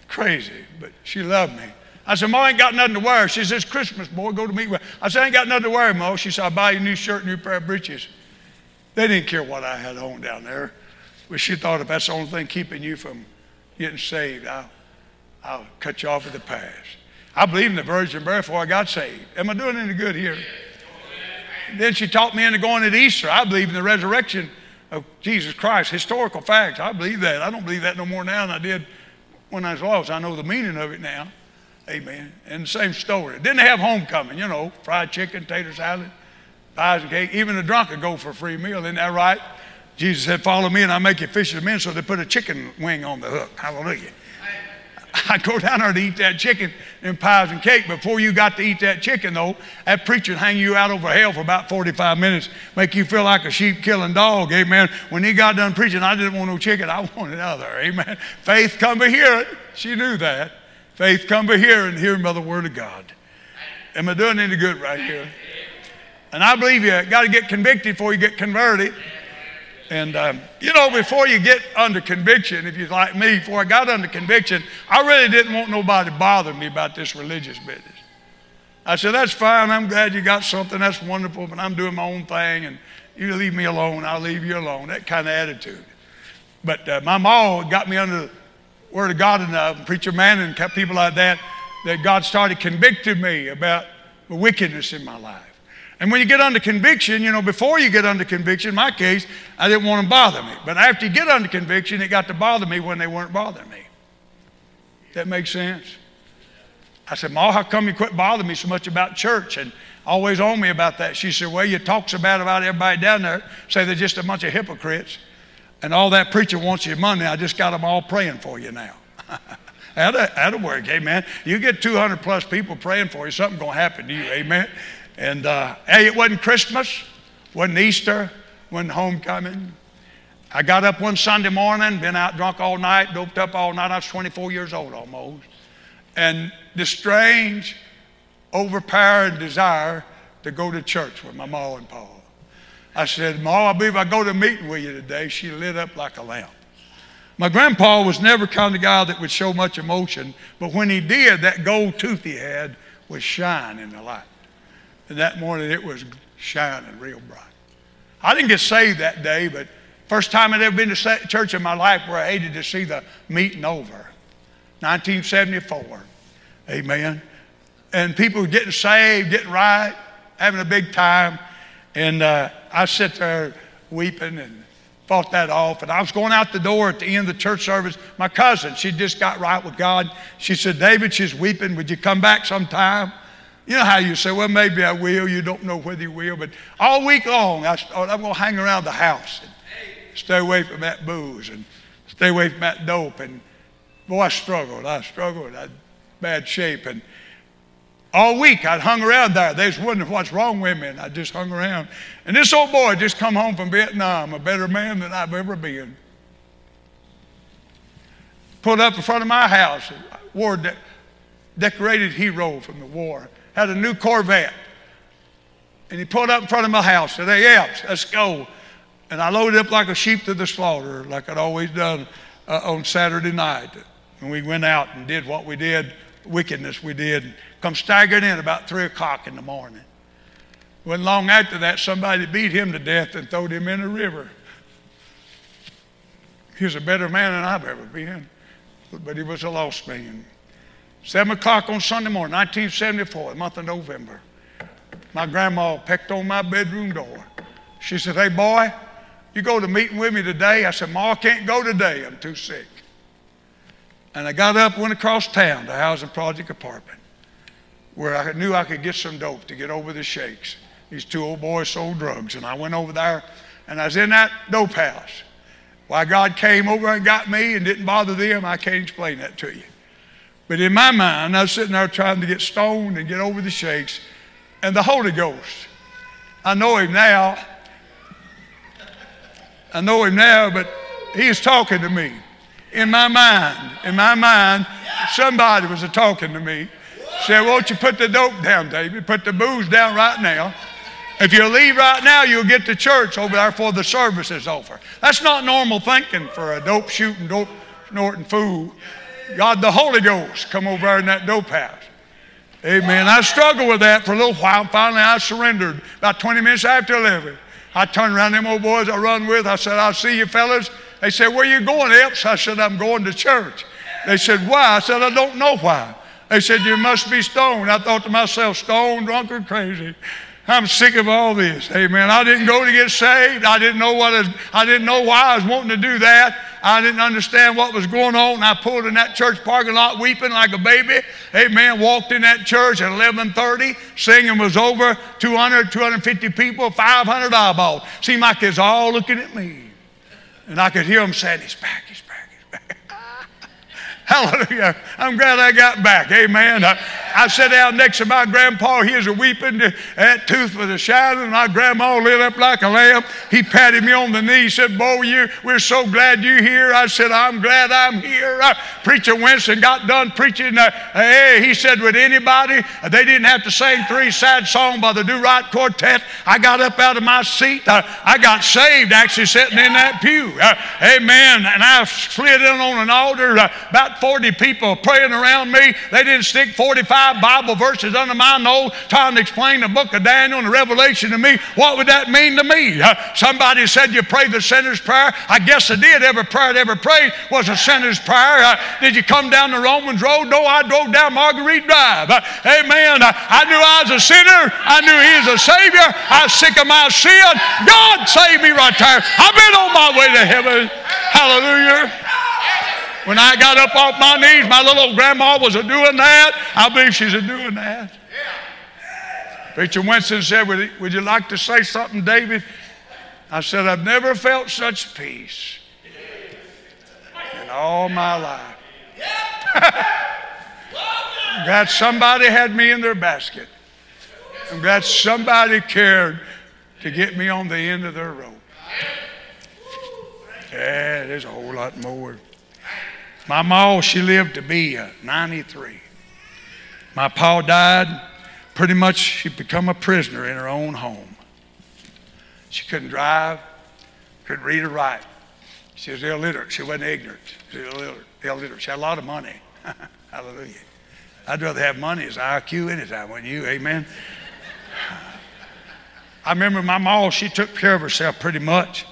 Crazy, but she loved me. I said, Ma, I ain't got nothing to wear. She says, Christmas, boy, go to meet with. I said, I ain't got nothing to wear, Ma. She said, I'll buy you a new shirt, new pair of breeches. They didn't care what I had on down there. But she thought if that's the only thing keeping you from getting saved, I'll, I'll cut you off at the pass. I believed in the virgin birth before I got saved. Am I doing any good here? Then she taught me into going at Easter. I believe in the resurrection of Jesus Christ, historical facts. I believe that. I don't believe that no more now than I did when I was lost. I know the meaning of it now. Amen. And the same story. Didn't have homecoming, you know, fried chicken, tater salad, pies and cake. Even a drunk could go for a free meal. Isn't that right? Jesus said, Follow me and I'll make you fishers of men. So they put a chicken wing on the hook. Hallelujah. I'd go down there to eat that chicken and pies and cake. Before you got to eat that chicken, though, that preacher would hang you out over hell for about 45 minutes, make you feel like a sheep killing dog. Amen. When he got done preaching, I didn't want no chicken, I wanted other. Amen. Faith come to hear it. She knew that. Faith come to hear and hearing by the word of God. Am I doing any good right here? And I believe you got to get convicted before you get converted. And, um, you know, before you get under conviction, if you're like me, before I got under conviction, I really didn't want nobody bothering me about this religious business. I said, that's fine. I'm glad you got something. That's wonderful, but I'm doing my own thing, and you leave me alone. I'll leave you alone. That kind of attitude. But uh, my mom got me under the Word of God enough, Preacher Man and people like that, that God started convicting me about the wickedness in my life. And when you get under conviction, you know, before you get under conviction, in my case, I didn't want them to bother me. But after you get under conviction, it got to bother me when they weren't bothering me. That makes sense? I said, Ma, how come you quit bothering me so much about church and always on me about that? She said, Well, you talk so bad about everybody down there, say they're just a bunch of hypocrites, and all that preacher wants your money. I just got them all praying for you now. that'll, that'll work, amen. You get 200 plus people praying for you, something's going to happen to you, amen. And uh, hey, it wasn't Christmas, wasn't Easter, wasn't homecoming. I got up one Sunday morning, been out drunk all night, doped up all night. I was 24 years old almost. And the strange, overpowering desire to go to church with my mom and pa. I said, Ma, I believe I go to meeting with you today. She lit up like a lamp. My grandpa was never kind of guy that would show much emotion, but when he did, that gold tooth he had was shining in the light. And that morning it was shining real bright. I didn't get saved that day, but first time I'd ever been to church in my life where I hated to see the meeting over. 1974. Amen. And people were getting saved, getting right, having a big time. And uh, I sit there weeping and fought that off. And I was going out the door at the end of the church service. My cousin, she just got right with God. She said, David, she's weeping. Would you come back sometime? You know how you say, well, maybe I will. You don't know whether you will. But all week long, I I'm going to hang around the house and stay away from that booze and stay away from that dope. And boy, I struggled. I struggled. I bad shape. And all week I'd hung around there. They was wondering what's wrong with me, and I just hung around. And this old boy just come home from Vietnam, a better man than I've ever been. Pulled up in front of my house, wore a decorated hero from the war had a new Corvette. And he pulled up in front of my house. Said, hey, Epps, let's go. And I loaded up like a sheep to the slaughter, like I'd always done uh, on Saturday night. And we went out and did what we did, wickedness we did. Come staggering in about 3 o'clock in the morning. When long after that, somebody beat him to death and threw him in the river. He was a better man than I've ever been. but he was a lost man. Seven o'clock on Sunday morning, 1974, the month of November. My grandma pecked on my bedroom door. She said, Hey, boy, you go to meeting with me today? I said, Ma, I can't go today. I'm too sick. And I got up, went across town to Housing Project Apartment, where I knew I could get some dope to get over the shakes. These two old boys sold drugs, and I went over there, and I was in that dope house. Why God came over and got me and didn't bother them, I can't explain that to you. But in my mind, I was sitting there trying to get stoned and get over the shakes, and the Holy Ghost. I know him now. I know him now, but he's talking to me. In my mind, in my mind, somebody was talking to me. Said, Won't you put the dope down, David? Put the booze down right now. If you leave right now, you'll get to church over there before the service is over. That's not normal thinking for a dope shooting, dope snorting fool. God, the Holy Ghost, come over in that dope house. Amen. I struggled with that for a little while. Finally, I surrendered about 20 minutes after 11. I turned around them old boys I run with. I said, I'll see you fellas. They said, Where you going, Epps? I said, I'm going to church. They said, Why? I said, I don't know why. They said, You must be stoned. I thought to myself, Stoned, drunk, or crazy. I'm sick of all this. Amen. I didn't go to get saved. I didn't know what I, I didn't know why I was wanting to do that. I didn't understand what was going on. I pulled in that church parking lot weeping like a baby. Amen. Walked in that church at 11:30. Singing was over. 200, 250 people, 500 eyeballs. Seemed like it's all looking at me. And I could hear them saying, He's back, he's back, he's back. Hallelujah. I'm glad I got back. Amen. I sat down next to my grandpa. He was a weeping. That tooth was a shining. My grandma lit up like a lamb. He patted me on the knee. Said, Boy, you, we're so glad you're here. I said, I'm glad I'm here. Uh, Preacher Winston got done preaching. Uh, hey, he said, Would anybody, uh, they didn't have to sing three sad songs by the Do Right Quartet. I got up out of my seat. Uh, I got saved actually sitting in that pew. Uh, amen. And I slid in on an altar. Uh, about 40 people praying around me. They didn't stick 45 Bible verses under my nose trying to explain the book of Daniel and the Revelation to me. What would that mean to me? Uh, somebody said you pray the sinner's prayer. I guess I did. Every prayer I ever prayed was a sinner's prayer. Uh, did you come down the Romans Road? No, I drove down Marguerite Drive. Uh, amen. I knew I was a sinner. I knew He was a Savior. I was sick of my sin. God saved me right there. I've been on my way to heaven. Hallelujah. When I got up off my knees, my little grandma was a doing that. I believe she's a doing that. Preacher Winston said, would you, would you like to say something, David? I said, I've never felt such peace in all my life. I'm glad somebody had me in their basket. I'm glad somebody cared to get me on the end of their rope. Yeah, there's a whole lot more. My ma, she lived to be uh, 93. My pa died. Pretty much, she'd become a prisoner in her own home. She couldn't drive, couldn't read or write. She was illiterate. She wasn't ignorant. She was illiterate. illiterate. She had a lot of money. Hallelujah. I'd rather have money as IQ anytime, wouldn't you? Amen. I remember my mom, she took care of herself pretty much.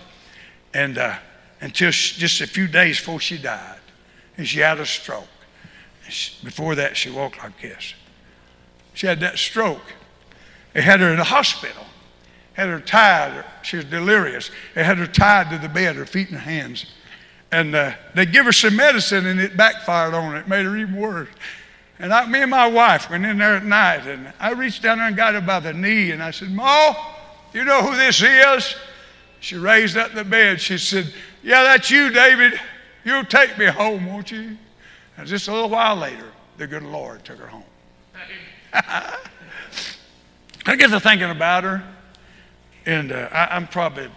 And uh, until she, just a few days before she died and she had a stroke. Before that, she walked like this. She had that stroke. They had her in the hospital. Had her tied. She was delirious. They had her tied to the bed, her feet and hands. And uh, they give her some medicine, and it backfired on her. It made her even worse. And I, me and my wife went in there at night, and I reached down there and got her by the knee, and I said, Ma, you know who this is? She raised up in the bed. She said, Yeah, that's you, David. You'll take me home, won't you? And just a little while later, the good Lord took her home. I get to thinking about her, and uh, I, I'm probably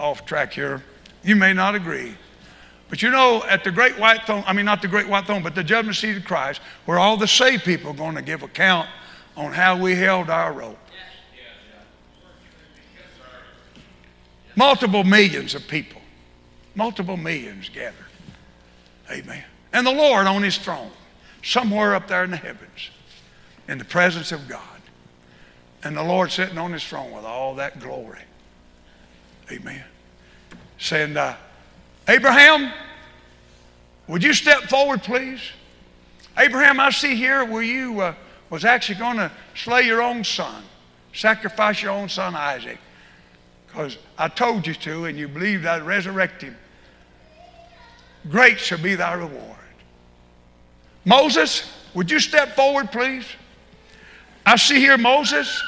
off track here. You may not agree. But you know, at the great white throne, I mean, not the great white throne, but the judgment seat of Christ, where all the saved people are going to give account on how we held our rope. Multiple millions of people, multiple millions gathered. Amen. And the Lord on his throne, somewhere up there in the heavens, in the presence of God. And the Lord sitting on his throne with all that glory. Amen. Saying, uh, Abraham, Would you step forward, please? Abraham, I see here where you uh, was actually going to slay your own son, sacrifice your own son Isaac, because I told you to, and you believed I'd resurrect him. Great shall be thy reward. Moses, would you step forward, please? I see here Moses,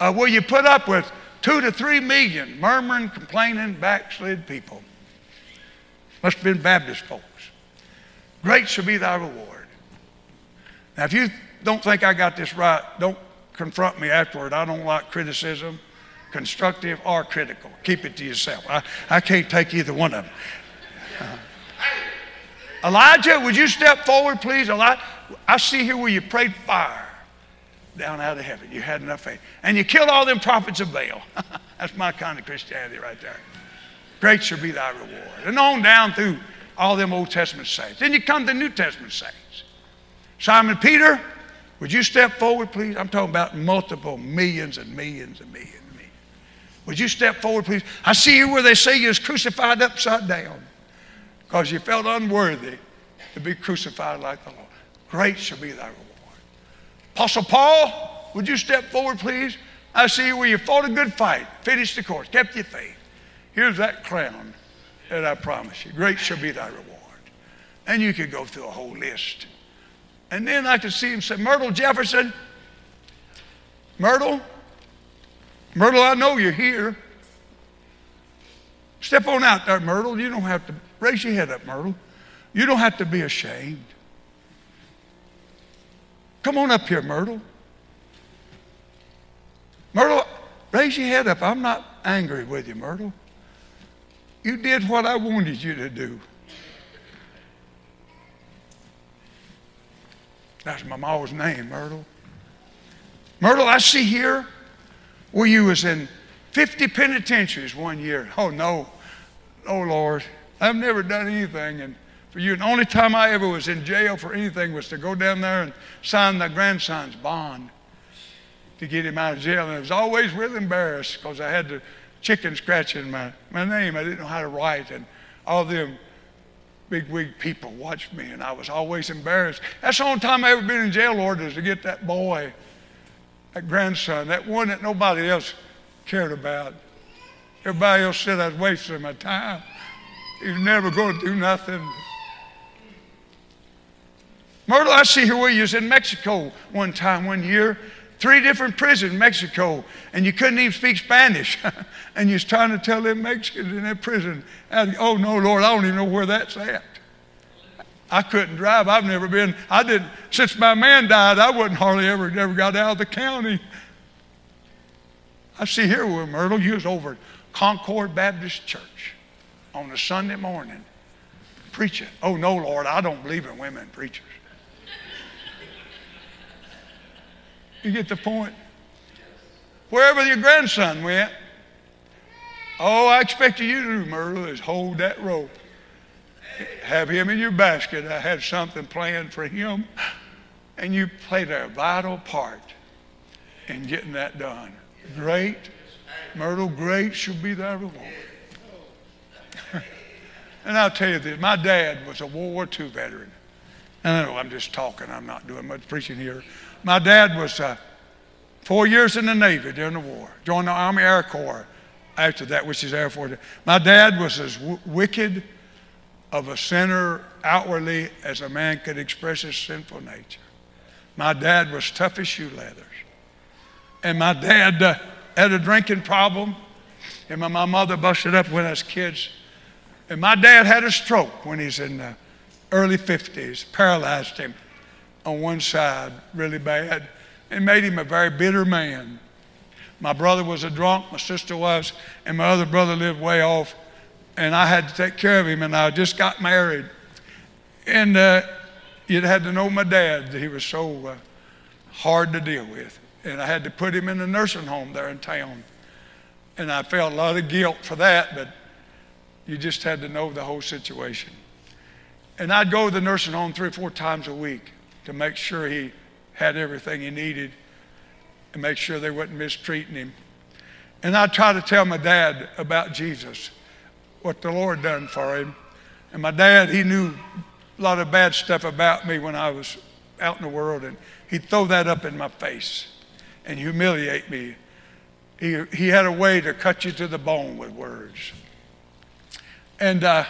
uh, where you put up with two to three million murmuring, complaining, backslid people. Must have been Baptist folks. Great shall be thy reward. Now, if you don't think I got this right, don't confront me afterward. I don't like criticism, constructive or critical. Keep it to yourself. I, I can't take either one of them. Uh, Elijah, would you step forward, please? Elijah, I see here where you prayed fire down out of heaven. You had enough faith. And you killed all them prophets of Baal. That's my kind of Christianity right there. Great shall be thy reward. And on down through all them Old Testament saints. Then you come to New Testament saints. Simon Peter, would you step forward, please? I'm talking about multiple millions and millions and millions and millions. Would you step forward, please? I see you where they say you was crucified upside down because you felt unworthy to be crucified like the Lord. Great shall be thy reward. Apostle Paul, would you step forward, please? I see where you fought a good fight, finished the course, kept your faith. Here's that crown that I promise you. Great shall be thy reward. And you could go through a whole list. And then I could see him say, Myrtle Jefferson, Myrtle, Myrtle, I know you're here. Step on out there, Myrtle. You don't have to raise your head up, Myrtle. You don't have to be ashamed. Come on up here, Myrtle. Myrtle, raise your head up. I'm not angry with you, Myrtle. You did what I wanted you to do. That's my mom's name, Myrtle. Myrtle, I see here where you was in 50 penitentiaries one year. Oh, no. Oh, Lord. I've never done anything. And for you. The only time I ever was in jail for anything was to go down there and sign my grandson's bond to get him out of jail. And I was always really embarrassed because I had the chicken scratching my, my name. I didn't know how to write. And all them big wig people watched me, and I was always embarrassed. That's the only time I ever been in jail, Lord, to get that boy, that grandson, that one that nobody else cared about. Everybody else said I was wasting my time. He's never going to do nothing. Myrtle, I see here where you was in Mexico one time, one year, three different prisons in Mexico, and you couldn't even speak Spanish. and you was trying to tell them Mexicans in that prison, oh no, Lord, I don't even know where that's at. I couldn't drive. I've never been, I didn't, since my man died, I wouldn't hardly ever, never got out of the county. I see here where Myrtle, you was over at Concord Baptist Church on a Sunday morning preaching. Oh no, Lord, I don't believe in women preachers. You get the point? Wherever your grandson went, all I expected you to do, Myrtle, is hold that rope. Have him in your basket. I had something planned for him. And you played a vital part in getting that done. Great, Myrtle, great shall be thy reward. And I'll tell you this my dad was a World War II veteran. I know I'm just talking, I'm not doing much preaching here. My dad was uh, four years in the Navy during the war, joined the Army Air Corps after that, which is Air Force. My dad was as w- wicked of a sinner outwardly as a man could express his sinful nature. My dad was tough as shoe leathers. And my dad uh, had a drinking problem, and my, my mother busted up when us kids. And my dad had a stroke when he's in the early 50s, paralyzed him on one side really bad and made him a very bitter man. My brother was a drunk, my sister was, and my other brother lived way off, and I had to take care of him, and I just got married. And uh, you'd had to know my dad, he was so uh, hard to deal with. And I had to put him in a nursing home there in town. And I felt a lot of guilt for that, but you just had to know the whole situation. And I'd go to the nursing home three or four times a week to make sure he had everything he needed and make sure they wasn't mistreating him. And I'd try to tell my dad about Jesus, what the Lord done for him. And my dad, he knew a lot of bad stuff about me when I was out in the world, and he'd throw that up in my face and humiliate me. He, he had a way to cut you to the bone with words. And uh,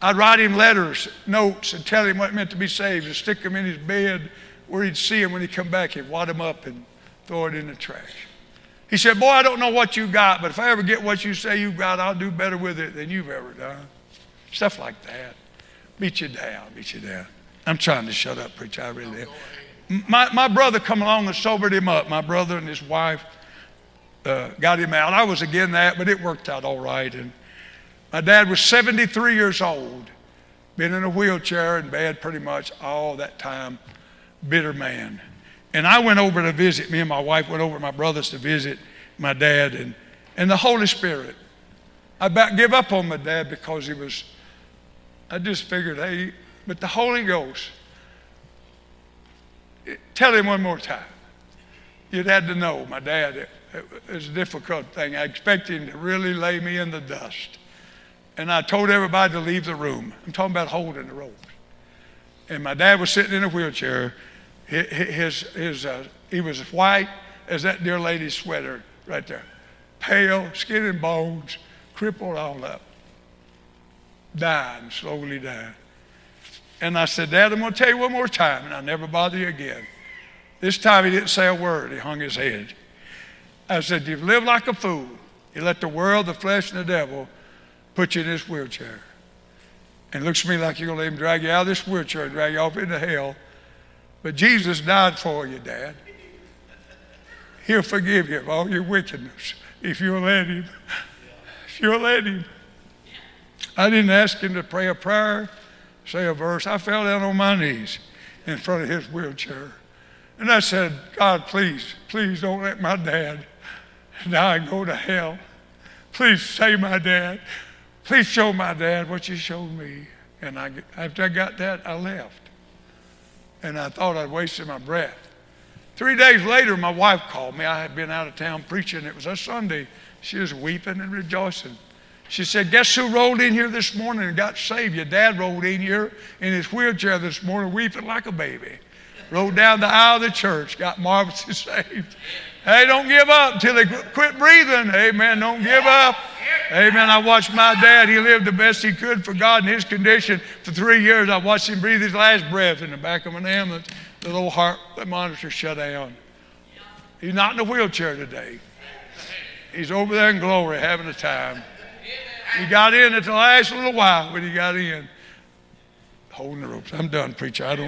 I'd write him letters, notes, and tell him what meant to be saved, and stick them in his bed where he'd see him when he'd come back. He'd wad them up and throw it in the trash. He said, Boy, I don't know what you got, but if I ever get what you say you got, I'll do better with it than you've ever done. Stuff like that. Beat you down, beat you down. I'm trying to shut up, preacher. I really am. My, my brother come along and sobered him up. My brother and his wife uh, got him out. I was again that, but it worked out all right. And my dad was 73 years old, been in a wheelchair and bed pretty much all that time, bitter man. And I went over to visit, me and my wife went over to my brothers to visit my dad and, and the Holy Spirit. I about give up on my dad because he was, I just figured, hey, but the Holy Ghost, tell him one more time. You'd had to know, my dad, it, it was a difficult thing. I expected him to really lay me in the dust. And I told everybody to leave the room. I'm talking about holding the ropes. And my dad was sitting in a wheelchair. His, his, uh, he was as white as that dear lady's sweater right there. Pale, skin and bones, crippled all up. Dying, slowly dying. And I said, Dad, I'm going to tell you one more time, and I'll never bother you again. This time he didn't say a word. He hung his head. I said, You've lived like a fool. You let the world, the flesh, and the devil put you in this wheelchair. And it looks to me like you're going to let him drag you out of this wheelchair and drag you off into hell. But Jesus died for you, Dad. He'll forgive you of all your wickedness if you'll let him. If you'll let him. I didn't ask him to pray a prayer, say a verse. I fell down on my knees in front of his wheelchair. And I said, God, please, please don't let my dad die and go to hell. Please save my dad. Please show my dad what you showed me. And I, after I got that, I left. And I thought I'd wasted my breath. Three days later, my wife called me. I had been out of town preaching. It was a Sunday. She was weeping and rejoicing. She said, Guess who rolled in here this morning and got saved? Your dad rolled in here in his wheelchair this morning, weeping like a baby. Rolled down the aisle of the church, got marvelously saved. Hey, don't give up until they quit breathing. Amen. Don't give up. Amen. I watched my dad. He lived the best he could for God in his condition for three years. I watched him breathe his last breath in the back of an ambulance. The little heart monitor shut down. He's not in a wheelchair today. He's over there in glory having a time. He got in at the last little while when he got in, holding the ropes. I'm done, preacher. I don't.